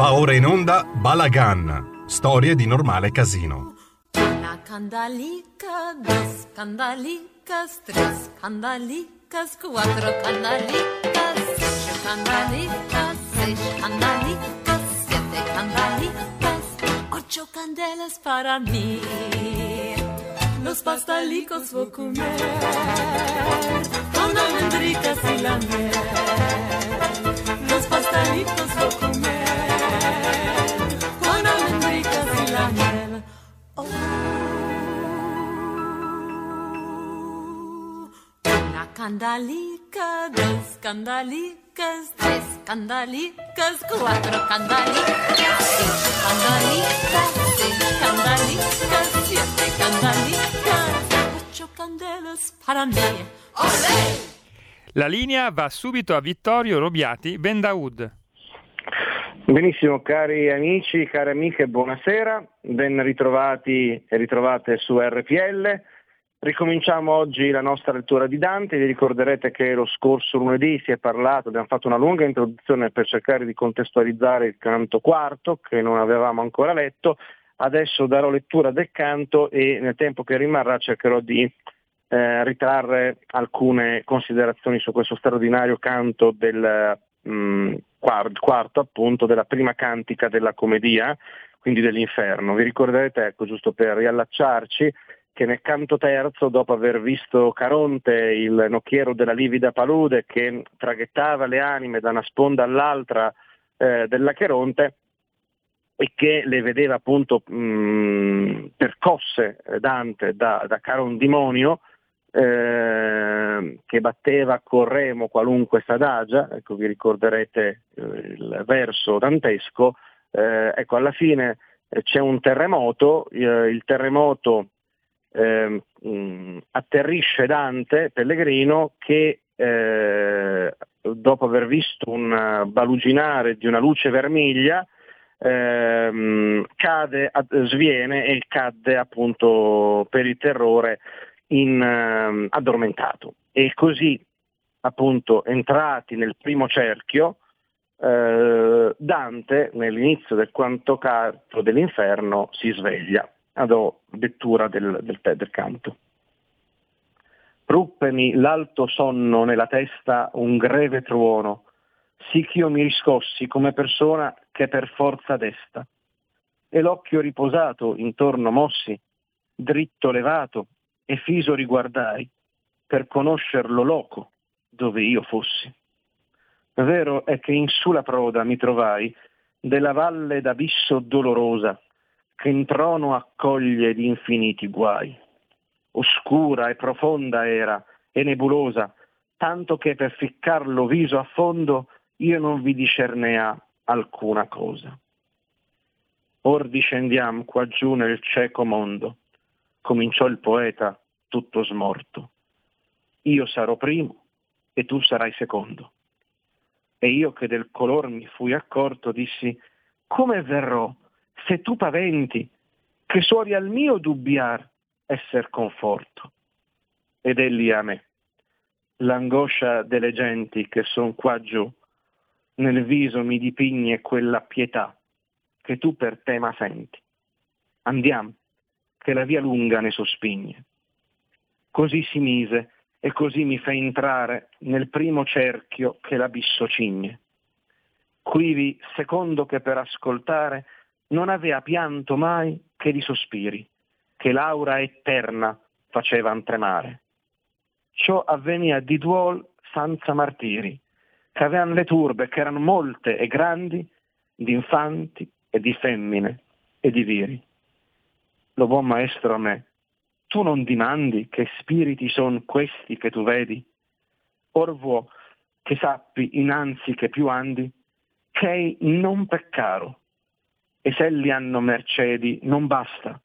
Va ora in onda Balagan, storie di normale casino. Una candalica, dos candalicas, tres candalicas, cuatro candalicas, cinco candalicas, seis candalicas, siete candalicas, ocho candelas para mí. Los pastalicos voy a comer con almendricas y la miel. Los pastelitos voy comer candalica, dos candalicas, tres candalicas, cuatro candalicas, cinco candalicas, seis candalicas, siete candalicas, ocho candelas para mí. ¡Olé! La linea va subito a Vittorio Robiati, Vendaud. Benissimo, cari amici, care amiche, buonasera, ben ritrovati e ritrovate su RPL. Ricominciamo oggi la nostra lettura di Dante, vi ricorderete che lo scorso lunedì si è parlato, abbiamo fatto una lunga introduzione per cercare di contestualizzare il canto quarto che non avevamo ancora letto, adesso darò lettura del canto e nel tempo che rimarrà cercherò di eh, ritrarre alcune considerazioni su questo straordinario canto del mh, quarto, appunto della prima cantica della commedia, quindi dell'inferno. Vi ricorderete, ecco, giusto per riallacciarci, che nel canto terzo, dopo aver visto Caronte, il nocchiero della livida palude che traghettava le anime da una sponda all'altra eh, dell'Acheronte, e che le vedeva appunto mh, percosse Dante da, da caro un demonio, eh, che batteva con remo qualunque sadagia, ecco vi ricorderete eh, il verso dantesco, eh, ecco alla fine eh, c'è un terremoto, eh, il terremoto mh, atterrisce Dante, Pellegrino, che eh, dopo aver visto un baluginare di una luce vermiglia, ehm, cade, sviene e cadde appunto per il terrore in, eh, addormentato. E così, appunto, entrati nel primo cerchio, eh, Dante, nell'inizio del quanto canto dell'inferno, si sveglia. Adò lettura del, del, del canto. Ruppemi l'alto sonno nella testa un greve truono, sì ch'io mi riscossi come persona che per forza desta. E l'occhio riposato intorno mossi, dritto levato, e fiso riguardai per conoscerlo loco dove io fossi. Vero è che in su la proda mi trovai della valle d'abisso dolorosa che in trono accoglie gli infiniti guai. Oscura e profonda era e nebulosa, tanto che per ficcarlo viso a fondo io non vi discernea alcuna cosa. Or discendiam qua giù nel cieco mondo, cominciò il poeta tutto smorto. Io sarò primo e tu sarai secondo. E io che del color mi fui accorto dissi, come verrò se tu paventi che suori al mio dubbiar esser conforto? Ed egli a me, l'angoscia delle genti che son qua giù, nel viso mi dipigne quella pietà che tu per tema senti. Andiamo, che la via lunga ne sospigne. Così si mise e così mi fe entrare nel primo cerchio che l'abisso cigne. Quivi, secondo che per ascoltare, non avea pianto mai che di sospiri, che l'aura eterna facevan tremare. Ciò avvenia di duol senza martiri, che avean le turbe, che erano molte e grandi, di infanti e di femmine e di viri. Lo buon maestro a me, tu non dimandi che spiriti son questi che tu vedi? Or vuò che sappi innanzi che più andi, che non peccaro, e se li hanno mercedi non basta,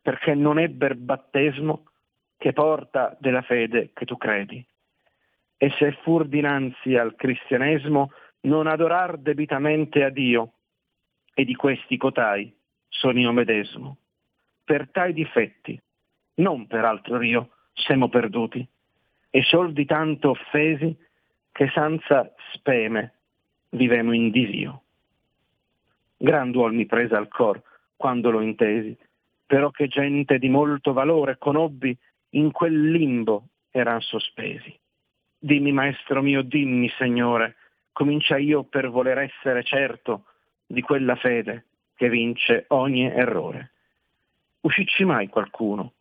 perché non ebber battesimo che porta della fede che tu credi. E se fur dinanzi al cristianesimo non adorar debitamente a Dio, e di questi cotai sono io medesimo. Per tai difetti non per altro rio, siamo perduti, e sol di tanto offesi che senza speme vivemo in disio. Granduol mi prese al cor quando lo intesi, però che gente di molto valore conobbi in quel limbo eran sospesi. Dimmi, maestro mio, dimmi, Signore, comincia io per voler essere certo di quella fede che vince ogni errore. Uscicci mai qualcuno,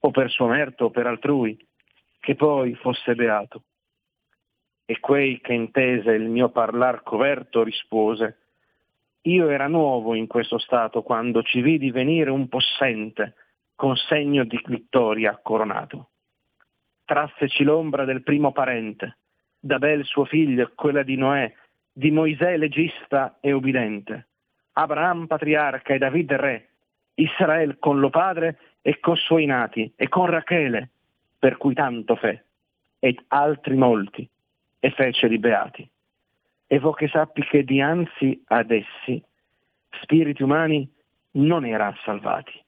o per suo merito o per altrui, che poi fosse beato? E quei che intese il mio parlar coverto rispose, io era nuovo in questo stato quando ci vidi venire un possente con segno di vittoria coronato. Trasseci l'ombra del primo parente, d'Abel suo figlio, quella di Noè, di Moisè legista e ubidente, Abraham patriarca e David re, Israel con lo padre e con suoi nati, e con Rachele, per cui tanto fe, ed altri molti, e feceli beati e vo che sappi che dianzi ad essi spiriti umani non erano salvati.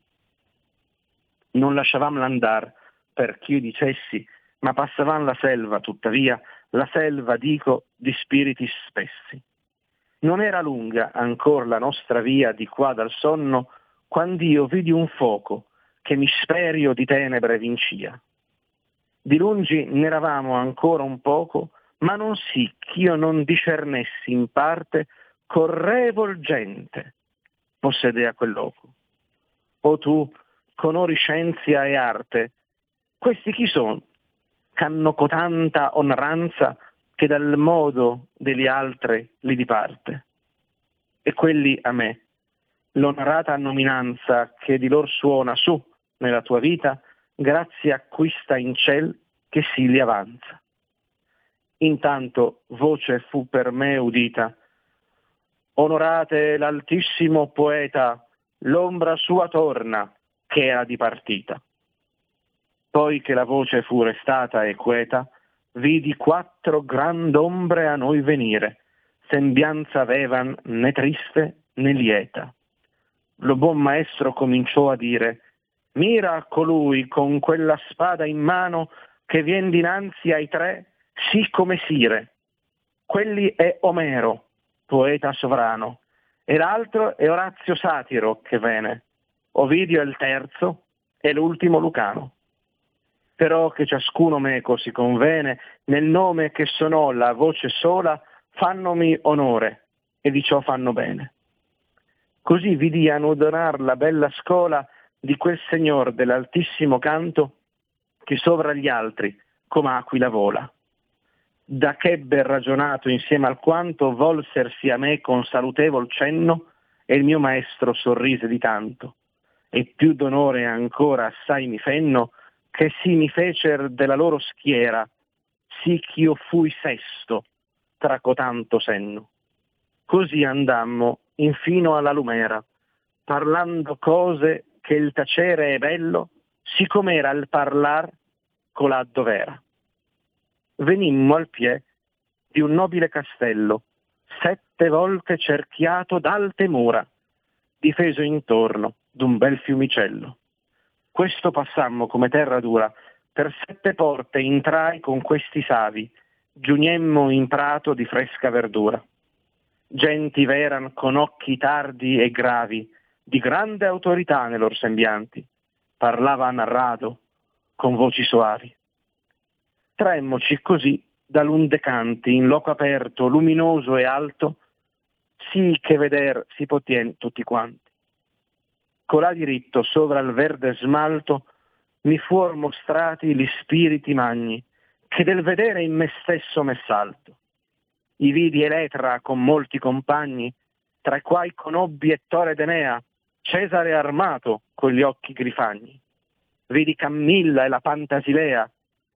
Non lasciavamo l'andar per chi io dicessi, ma passavamo la selva, tuttavia, la selva, dico, di spiriti spessi. Non era lunga ancora la nostra via di qua dal sonno, quando io vidi un fuoco che mi sperio di tenebre vincia. Di lungi ne eravamo ancora un poco, ma non sì ch'io non discernessi in parte correvol gente possedea quel loco. O tu, conori scienzia e arte, questi chi sono? C'hanno cotanta onoranza che dal modo degli altri li diparte. E quelli a me, l'onorata nominanza che di lor suona su nella tua vita, grazie acquista in ciel che si li avanza. Intanto voce fu per me udita. Onorate l'altissimo poeta, l'ombra sua torna, che era dipartita. Poi che la voce fu restata e queta, vidi quattro grand'ombre a noi venire, sembianza avevan né triste né lieta. Lo buon maestro cominciò a dire, mira a colui con quella spada in mano che vien dinanzi ai tre sì come Sire. Quelli è Omero, poeta sovrano, e l'altro è Orazio Satiro che vene. Ovidio è il terzo e l'ultimo Lucano. Però che ciascuno meco si convene, nel nome che sonò la voce sola, fannomi onore e di ciò fanno bene. Così vidi anudonar la bella scola di quel signor dell'altissimo canto che sovra gli altri come aquila vola. Da ch'ebbe ragionato insieme al quanto volsersi a me con salutevol cenno e il mio maestro sorrise di tanto. E più d'onore ancora assai mi fenno che si mi fecer della loro schiera sì ch'io fui sesto tra cotanto senno. Così andammo infino alla lumera parlando cose che il tacere è bello siccom'era il parlar colà dov'era venimmo al pie di un nobile castello, sette volte cerchiato d'alte mura, difeso intorno d'un bel fiumicello. Questo passammo come terra dura, per sette porte intrai con questi savi, giugnemmo in prato di fresca verdura. Genti veran con occhi tardi e gravi, di grande autorità nei loro sembianti, parlava narrato, con voci soavi. Traemmoci così dall'undecanti in loco aperto, luminoso e alto, sì che veder si potien tutti quanti. Colà diritto sovra il verde smalto mi fuor mostrati gli spiriti magni, che del vedere in me stesso me salto. I vidi Eletra con molti compagni, tra i quai conobbi Ettore d'Enea, Cesare armato con gli occhi grifagni. Vidi Cammilla e la Pantasilea,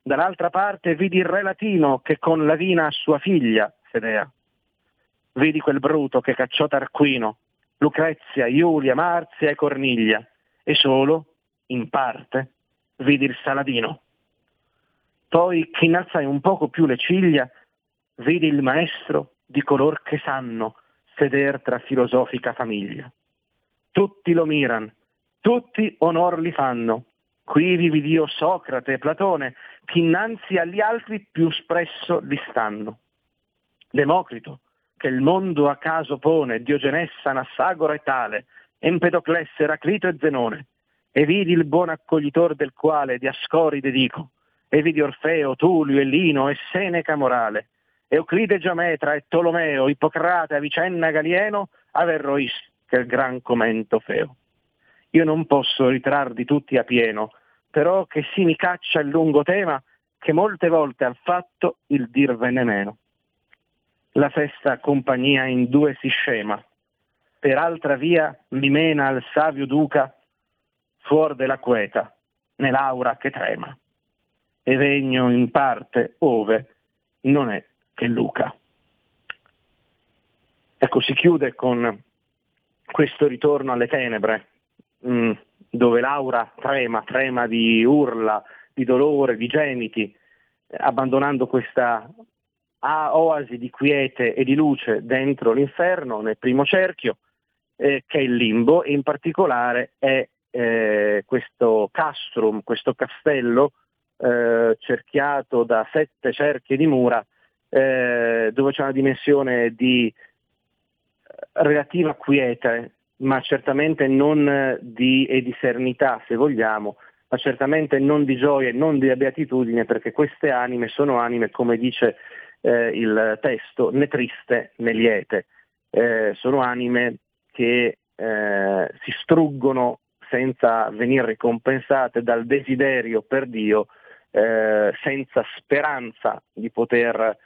Dall'altra parte vidi il re latino che con Lavina sua figlia sedea. Vidi quel bruto che cacciò Tarquino, Lucrezia, Iulia, Marzia e Corniglia, e solo, in parte, vidi il Saladino. Poi, che un poco più le ciglia, vidi il maestro di color che sanno seder tra filosofica famiglia. Tutti lo miran, tutti onor li fanno, Qui vivi Dio Socrate e Platone, che innanzi agli altri più spesso li stanno. Democrito, che il mondo a caso pone, Diogenessa, Nassagora e tale, Empedoclesse, Eraclito e Zenone, e vidi il buon accoglitor del quale di Ascoride dico, e vidi Orfeo, Tulio, Lino e Seneca Morale, Euclide Giametra e Tolomeo, Ippocrate, Avicenna, Galieno, averrois che il gran commento feo. Io non posso ritrardi tutti a pieno, però che si mi caccia il lungo tema che molte volte al fatto il dirvene meno. La festa compagnia in due si scema, per altra via mi mena al savio duca fuor della queta, nell'aura che trema, e regno in parte ove non è che Luca. Ecco, si chiude con questo ritorno alle tenebre, mm, dove l'aura trema, trema di urla, di dolore, di gemiti, abbandonando questa oasi di quiete e di luce dentro l'inferno, nel primo cerchio, eh, che è il limbo, e in particolare è eh, questo castrum, questo castello eh, cerchiato da sette cerchie di mura, eh, dove c'è una dimensione di eh, relativa quiete, ma certamente non di, e di serenità, se vogliamo, ma certamente non di gioia e non di beatitudine, perché queste anime sono anime, come dice eh, il testo né triste né liete. Eh, sono anime che eh, si struggono senza venire ricompensate dal desiderio per Dio, eh, senza speranza di poter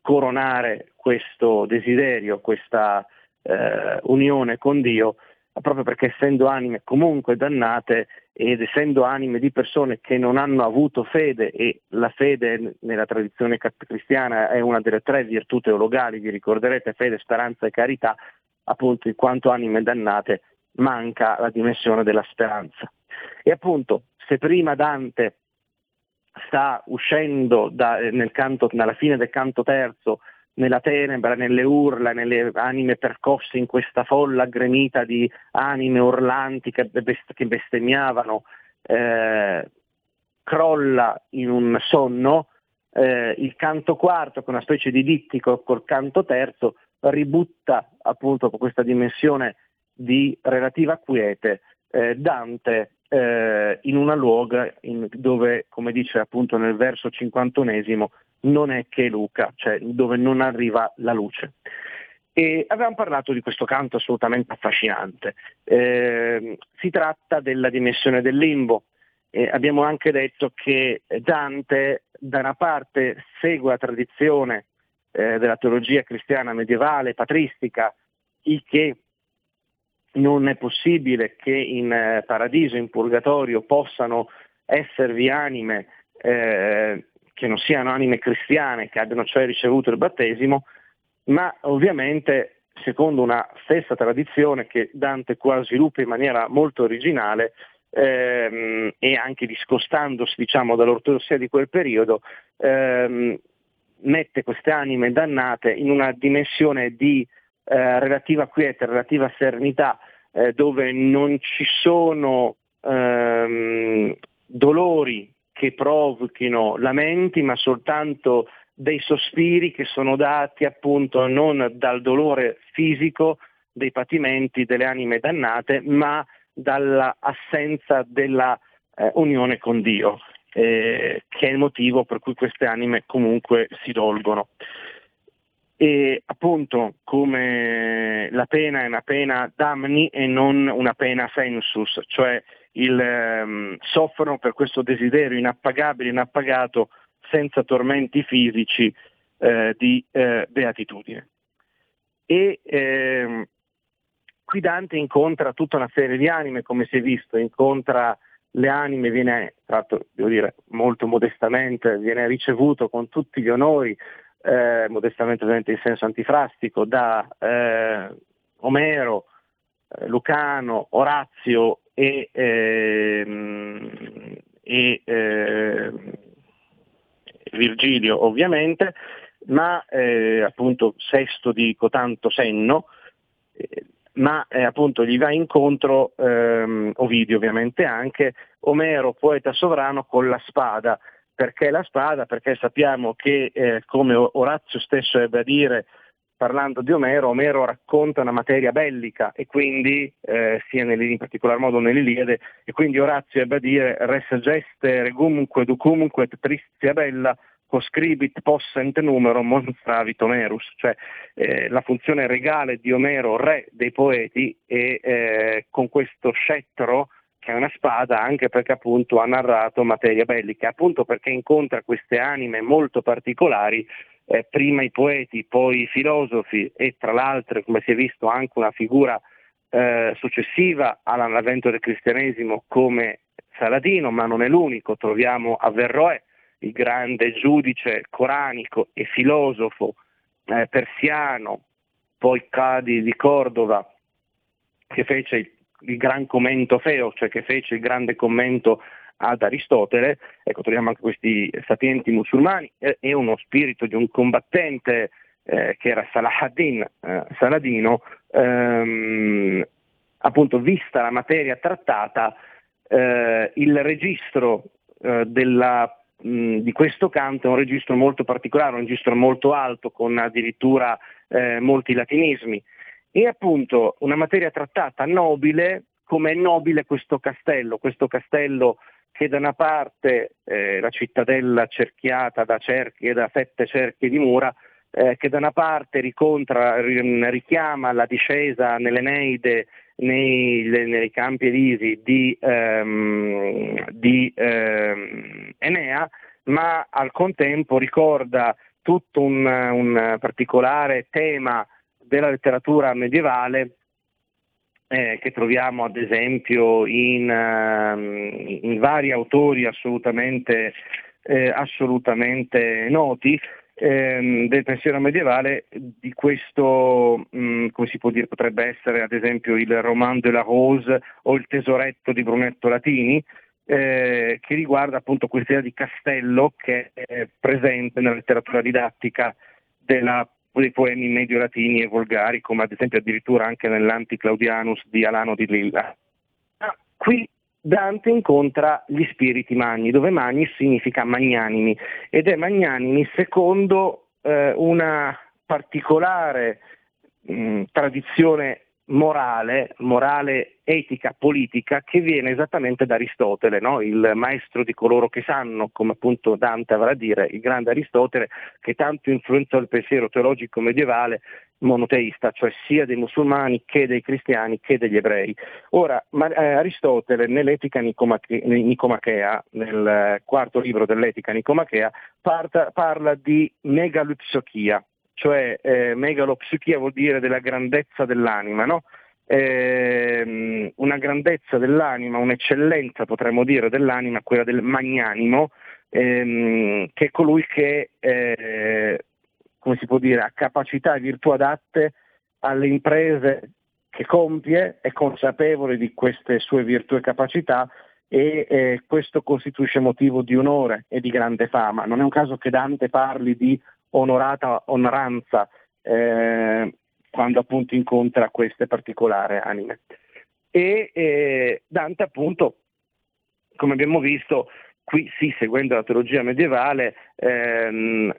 coronare questo desiderio, questa eh, unione con Dio, proprio perché essendo anime comunque dannate ed essendo anime di persone che non hanno avuto fede e la fede nella tradizione cristiana è una delle tre virtù teologali, vi ricorderete fede, speranza e carità, appunto in quanto anime dannate manca la dimensione della speranza. E appunto se prima Dante sta uscendo da, nel canto, nella fine del canto terzo nella tenebra, nelle urla, nelle anime percosse in questa folla gremita di anime urlanti che, che bestemmiavano, eh, crolla in un sonno, eh, il canto quarto, è una specie di dittico col canto terzo, ributta appunto questa dimensione di relativa quiete eh, Dante eh, in una luoga in, dove, come dice appunto nel verso cinquantonesimo, non è che Luca, cioè dove non arriva la luce. E avevamo parlato di questo canto assolutamente affascinante. Eh, si tratta della dimensione del limbo. Eh, abbiamo anche detto che Dante da una parte segue la tradizione eh, della teologia cristiana medievale, patristica, il che non è possibile che in eh, paradiso, in purgatorio, possano esservi anime eh, che non siano anime cristiane, che abbiano cioè ricevuto il battesimo, ma ovviamente secondo una stessa tradizione che Dante qua sviluppa in maniera molto originale ehm, e anche discostandosi diciamo, dall'ortodossia di quel periodo, ehm, mette queste anime dannate in una dimensione di eh, relativa quiete, relativa serenità, eh, dove non ci sono ehm, dolori che provochino lamenti, ma soltanto dei sospiri che sono dati appunto non dal dolore fisico dei patimenti delle anime dannate, ma dall'assenza della eh, unione con Dio, eh, che è il motivo per cui queste anime comunque si dolgono. E appunto come la pena è una pena damni e non una pena sensus, cioè il, ehm, soffrono per questo desiderio inappagabile, inappagato, senza tormenti fisici eh, di eh, beatitudine. E ehm, qui Dante incontra tutta una serie di anime, come si è visto, incontra le anime, viene, tra l'altro devo dire molto modestamente, viene ricevuto con tutti gli onori, eh, modestamente ovviamente in senso antifrastico, da eh, Omero, eh, Lucano, Orazio e, ehm, e eh, Virgilio ovviamente, ma eh, appunto Sesto di Cotanto Senno, ma eh, appunto gli va incontro ehm, Ovidio ovviamente anche, Omero poeta sovrano con la spada, perché la spada? Perché sappiamo che eh, come Orazio stesso ebbe a dire parlando di Omero, Omero racconta una materia bellica e quindi, eh, sia in particolar modo nell'Iliade, e quindi Orazio ebbe a dire res geste regumque ducumque tristia bella coscribit possent numero monstravit Homerus, cioè eh, la funzione regale di Omero, re dei poeti, e eh, con questo scettro che è una spada anche perché appunto ha narrato materia bellica, appunto perché incontra queste anime molto particolari, eh, prima i poeti, poi i filosofi e tra l'altro, come si è visto, anche una figura eh, successiva all'avvento del cristianesimo come Saladino, ma non è l'unico, troviamo Averroè, il grande giudice coranico e filosofo eh, persiano, poi Cadi di Cordova, che fece il, il, gran commento feo, cioè che fece il grande commento ad Aristotele, ecco troviamo anche questi sapienti musulmani, e uno spirito di un combattente eh, che era Salahaddin, eh, Saladino, ehm, appunto vista la materia trattata, eh, il registro eh, della di questo canto è un registro molto particolare, un registro molto alto con addirittura eh, molti latinismi e appunto una materia trattata nobile come è nobile questo castello, questo castello che da una parte eh, la cittadella cerchiata da cerchi da sette cerchi di mura, eh, che da una parte ricontra, richiama la discesa nell'Eneide nei, nei campi elisi di, ehm, di ehm, Enea, ma al contempo ricorda tutto un, un particolare tema della letteratura medievale eh, che troviamo ad esempio in, uh, in vari autori assolutamente, eh, assolutamente noti, ehm, del pensiero medievale di questo, mh, mm, come si può dire, potrebbe essere ad esempio il Roman de la Rose o il Tesoretto di Brunetto Latini, eh, che riguarda appunto questa idea di castello che è presente nella letteratura didattica della, dei poemi medio-latini e volgari, come ad esempio addirittura anche nell'Anticlaudianus di Alano di Lilla. Ah, qui Dante incontra gli spiriti magni, dove magni significa magnanimi ed è magnanimi secondo eh, una particolare mh, tradizione morale, morale etica, politica, che viene esattamente da Aristotele, no? il maestro di coloro che sanno, come appunto Dante avrà a dire, il grande Aristotele, che tanto influenzò il pensiero teologico medievale monoteista, cioè sia dei musulmani che dei cristiani che degli ebrei. Ora, ma, eh, Aristotele nell'Etica Nicomache- Nicomachea, nel quarto libro dell'Etica Nicomachea, parta, parla di megalupsochia, cioè eh, megalopsichia vuol dire della grandezza dell'anima, no? eh, una grandezza dell'anima, un'eccellenza potremmo dire dell'anima, quella del magnanimo, ehm, che è colui che, eh, come si può dire, ha capacità e virtù adatte alle imprese che compie, è consapevole di queste sue virtù e capacità e eh, questo costituisce motivo di onore e di grande fama. Non è un caso che Dante parli di onorata onoranza eh, quando appunto incontra queste particolari anime. E eh, Dante appunto, come abbiamo visto, qui sì, seguendo la teologia medievale, ehm,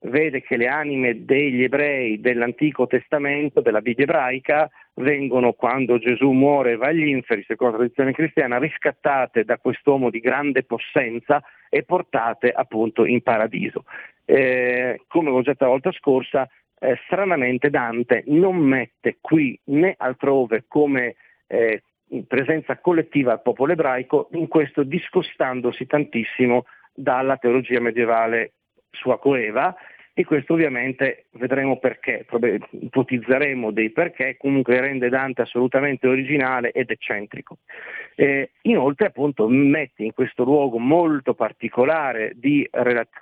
vede che le anime degli ebrei dell'Antico Testamento, della Bibbia ebraica, vengono, quando Gesù muore e va agli inferi, secondo la tradizione cristiana, riscattate da quest'uomo di grande possenza e portate appunto in paradiso. Eh, come avevo detto la volta scorsa, eh, stranamente Dante non mette qui né altrove come eh, presenza collettiva al popolo ebraico, in questo discostandosi tantissimo dalla teologia medievale sua coeva e questo ovviamente vedremo perché, ipotizzeremo dei perché, comunque rende Dante assolutamente originale ed eccentrico. Eh, inoltre appunto mette in questo luogo molto particolare di,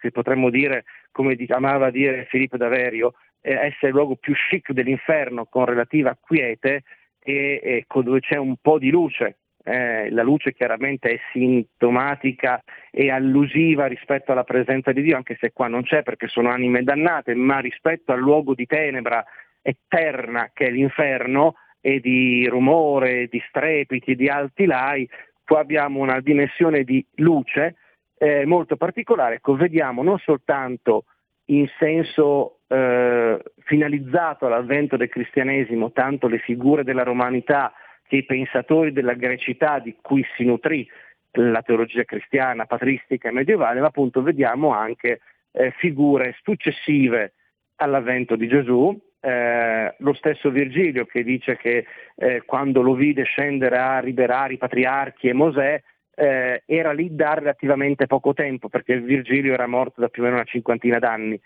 che potremmo dire, come amava dire Filippo D'Averio, eh, essere il luogo più chic dell'inferno con relativa quiete e ecco, dove c'è un po' di luce, eh, la luce chiaramente è sintomatica e allusiva rispetto alla presenza di Dio, anche se qua non c'è perché sono anime dannate, ma rispetto al luogo di tenebra eterna che è l'inferno e di rumore, di strepiti, di alti lai, qua abbiamo una dimensione di luce eh, molto particolare, ecco, vediamo non soltanto in senso eh, finalizzato all'avvento del cristianesimo, tanto le figure della romanità che i pensatori della grecità di cui si nutrì la teologia cristiana, patristica e medievale, ma appunto vediamo anche eh, figure successive all'avvento di Gesù, eh, lo stesso Virgilio che dice che eh, quando lo vide scendere a liberare i patriarchi e Mosè eh, era lì da relativamente poco tempo perché Virgilio era morto da più o meno una cinquantina d'anni.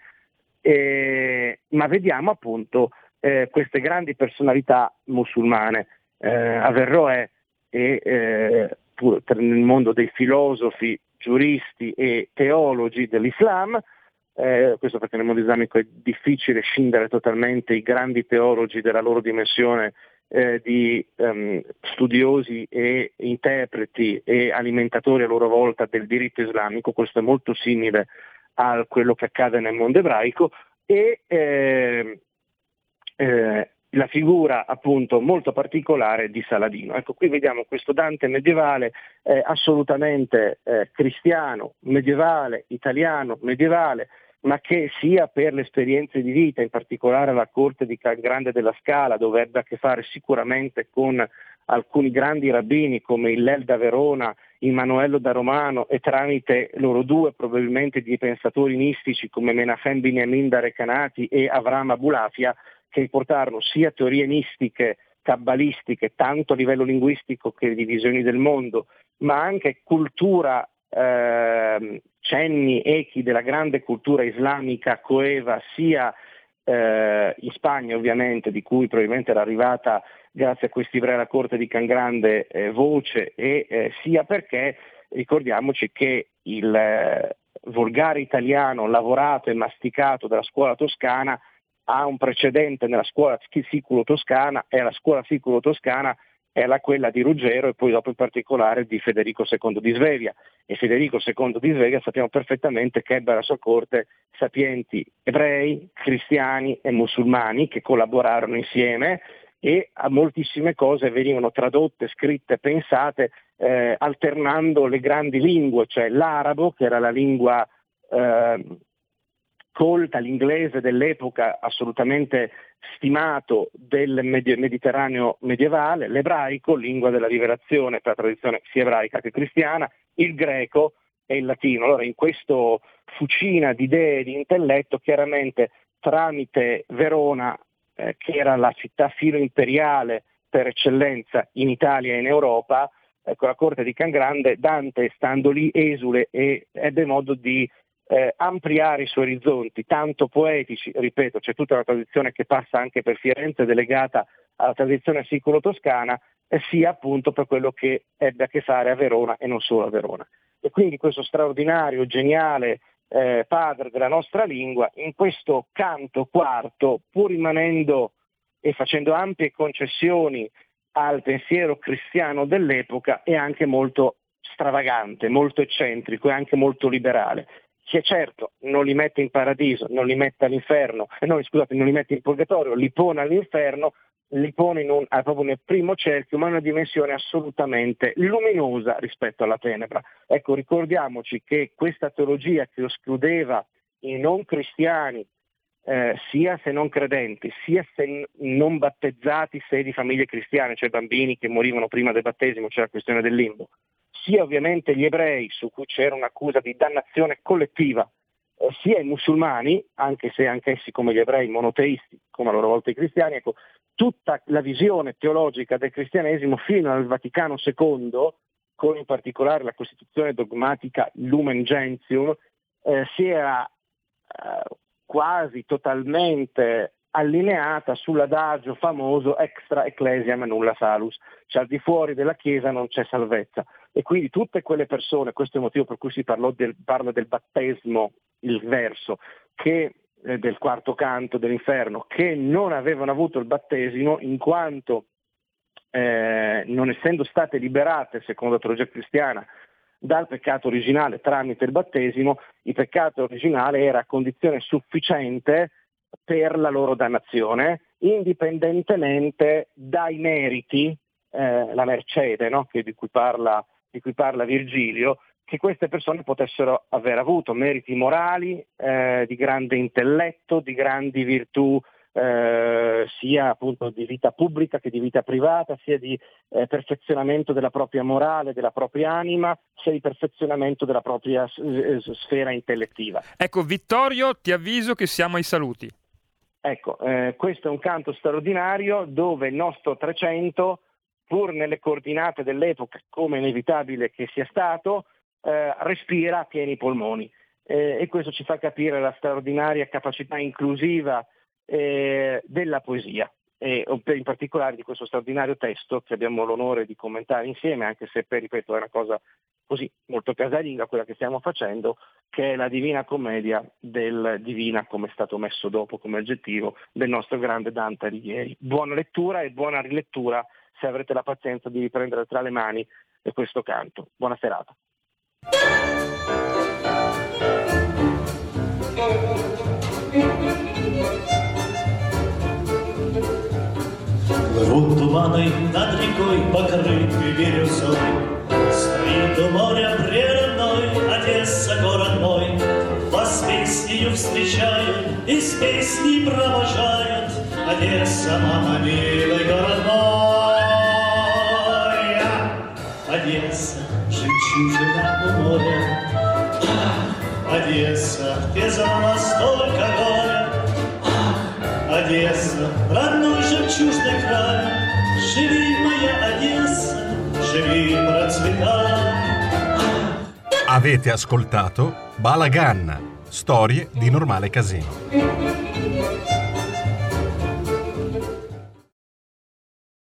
ma vediamo appunto eh, queste grandi personalità musulmane, eh, Averroè e eh, nel mondo dei filosofi, giuristi e teologi dell'Islam, eh, questo perché nel mondo islamico è difficile scindere totalmente i grandi teologi della loro dimensione eh, di um, studiosi e interpreti e alimentatori a loro volta del diritto islamico, questo è molto simile a quello che accade nel mondo ebraico e eh, eh, la figura appunto molto particolare di Saladino. Ecco, qui vediamo questo Dante medievale eh, assolutamente eh, cristiano, medievale, italiano, medievale, ma che sia per le esperienze di vita, in particolare alla corte di Grande della Scala, dove ebbe a che fare sicuramente con alcuni grandi rabbini come Illel da Verona, Immanuello da Romano e tramite loro due probabilmente di pensatori mistici come Menachem Binyamin da Recanati e Avram Abulafia, che portarono sia teorie mistiche, cabbalistiche, tanto a livello linguistico che di visioni del mondo, ma anche cultura eh, cenni, echi della grande cultura islamica coeva sia eh, in Spagna ovviamente, di cui probabilmente era arrivata grazie a questi ebrei alla corte di Can Grande eh, voce, e eh, sia perché ricordiamoci che il eh, volgare italiano lavorato e masticato dalla scuola toscana ha un precedente nella scuola siculo-toscana e la scuola siculo-toscana era quella di Ruggero e poi dopo in particolare di Federico II di Svevia. E Federico II di Svevia sappiamo perfettamente che ebbe alla sua corte sapienti ebrei, cristiani e musulmani che collaborarono insieme e a moltissime cose venivano tradotte, scritte, pensate eh, alternando le grandi lingue, cioè l'arabo che era la lingua eh, colta, l'inglese dell'epoca assolutamente stimato del Mediterraneo medievale, l'ebraico, lingua della rivelazione per la tradizione sia ebraica che cristiana, il greco e il latino. Allora in questo fucina di idee e di intelletto chiaramente tramite Verona, eh, che era la città filo imperiale per eccellenza in Italia e in Europa, ecco, la corte di Can Grande, Dante stando lì esule e ebbe modo di eh, ampliare i suoi orizzonti, tanto poetici, ripeto, c'è tutta una tradizione che passa anche per Firenze delegata alla tradizione siculo-toscana, eh, sia appunto per quello che ebbe a che fare a Verona e non solo a Verona. E quindi questo straordinario, geniale eh, padre della nostra lingua, in questo canto quarto, pur rimanendo e facendo ampie concessioni al pensiero cristiano dell'epoca, è anche molto stravagante, molto eccentrico e anche molto liberale che certo non li mette in paradiso, non li mette all'inferno, eh, no, scusate, non li mette in purgatorio, li pone all'inferno, li pone un, proprio nel primo cerchio, ma in una dimensione assolutamente luminosa rispetto alla tenebra. Ecco, ricordiamoci che questa teologia che escludeva i non cristiani, eh, sia se non credenti, sia se non battezzati, se di famiglie cristiane, cioè bambini che morivano prima del battesimo, cioè la questione del limbo, sia ovviamente gli ebrei, su cui c'era un'accusa di dannazione collettiva, eh, sia i musulmani, anche se anch'essi come gli ebrei monoteisti, come a loro volta i cristiani, ecco, tutta la visione teologica del cristianesimo fino al Vaticano II, con in particolare la Costituzione dogmatica Lumen Gentium, eh, si era eh, quasi totalmente allineata sull'adagio famoso extra ecclesiam nulla salus, cioè al di fuori della Chiesa non c'è salvezza. E quindi tutte quelle persone, questo è il motivo per cui si del, parla del battesimo, il verso, che, eh, del quarto canto dell'inferno, che non avevano avuto il battesimo in quanto eh, non essendo state liberate, secondo la teologia cristiana, dal peccato originale tramite il battesimo, il peccato originale era condizione sufficiente per la loro dannazione, indipendentemente dai meriti, eh, la mercede no? di, cui parla, di, cui parla, Virgilio, che queste persone potessero aver avuto, meriti morali, eh, di grande intelletto, di grandi virtù eh, sia appunto di vita pubblica che di vita privata, sia di eh, perfezionamento della propria morale, della propria anima, sia di perfezionamento della propria s- sfera intellettiva. Ecco, Vittorio, ti avviso che siamo ai saluti. Ecco, eh, questo è un canto straordinario dove il nostro 300, pur nelle coordinate dell'epoca, come inevitabile che sia stato, eh, respira a pieni polmoni. Eh, e questo ci fa capire la straordinaria capacità inclusiva eh, della poesia e in particolare di questo straordinario testo che abbiamo l'onore di commentare insieme, anche se per ripeto è una cosa così molto casalinga quella che stiamo facendo, che è la Divina Commedia del Divina, come è stato messo dopo come aggettivo, del nostro grande Dante Alighieri. Buona lettura e buona rilettura se avrete la pazienza di riprendere tra le mani questo canto. Buona serata. Туманы над рекой, покрытые бирюзой. Стоит у моря прерывной Одесса, город мой. Вас песнею встречают и с песней провожают. Одесса, мама, милый город мой. Одесса, жемчужина у моря. Одесса, где за нас столько горя. Одесса, родной жемчужный край, Живи, моя Одесса, живи, процветай. Avete ascoltato Balagan, storie di normale casino.